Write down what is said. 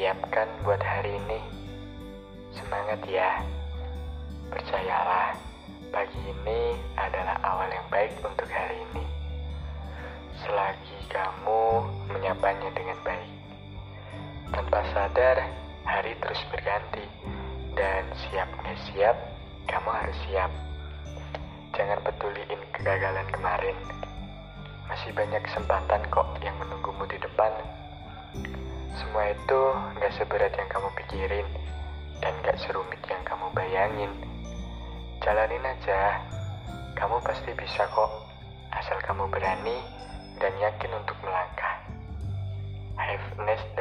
siapkan buat hari ini. Semangat ya. Percayalah, pagi ini adalah awal yang baik untuk hari ini. Selagi kamu menyapanya dengan baik. Tanpa sadar, hari terus berganti. Dan siap nggak siap, kamu harus siap. Jangan peduliin kegagalan kemarin. Masih banyak kesempatan kok yang. Semua itu nggak seberat yang kamu pikirin dan nggak serumit yang kamu bayangin. Jalanin aja, kamu pasti bisa kok, asal kamu berani dan yakin untuk melangkah. Have a nice day.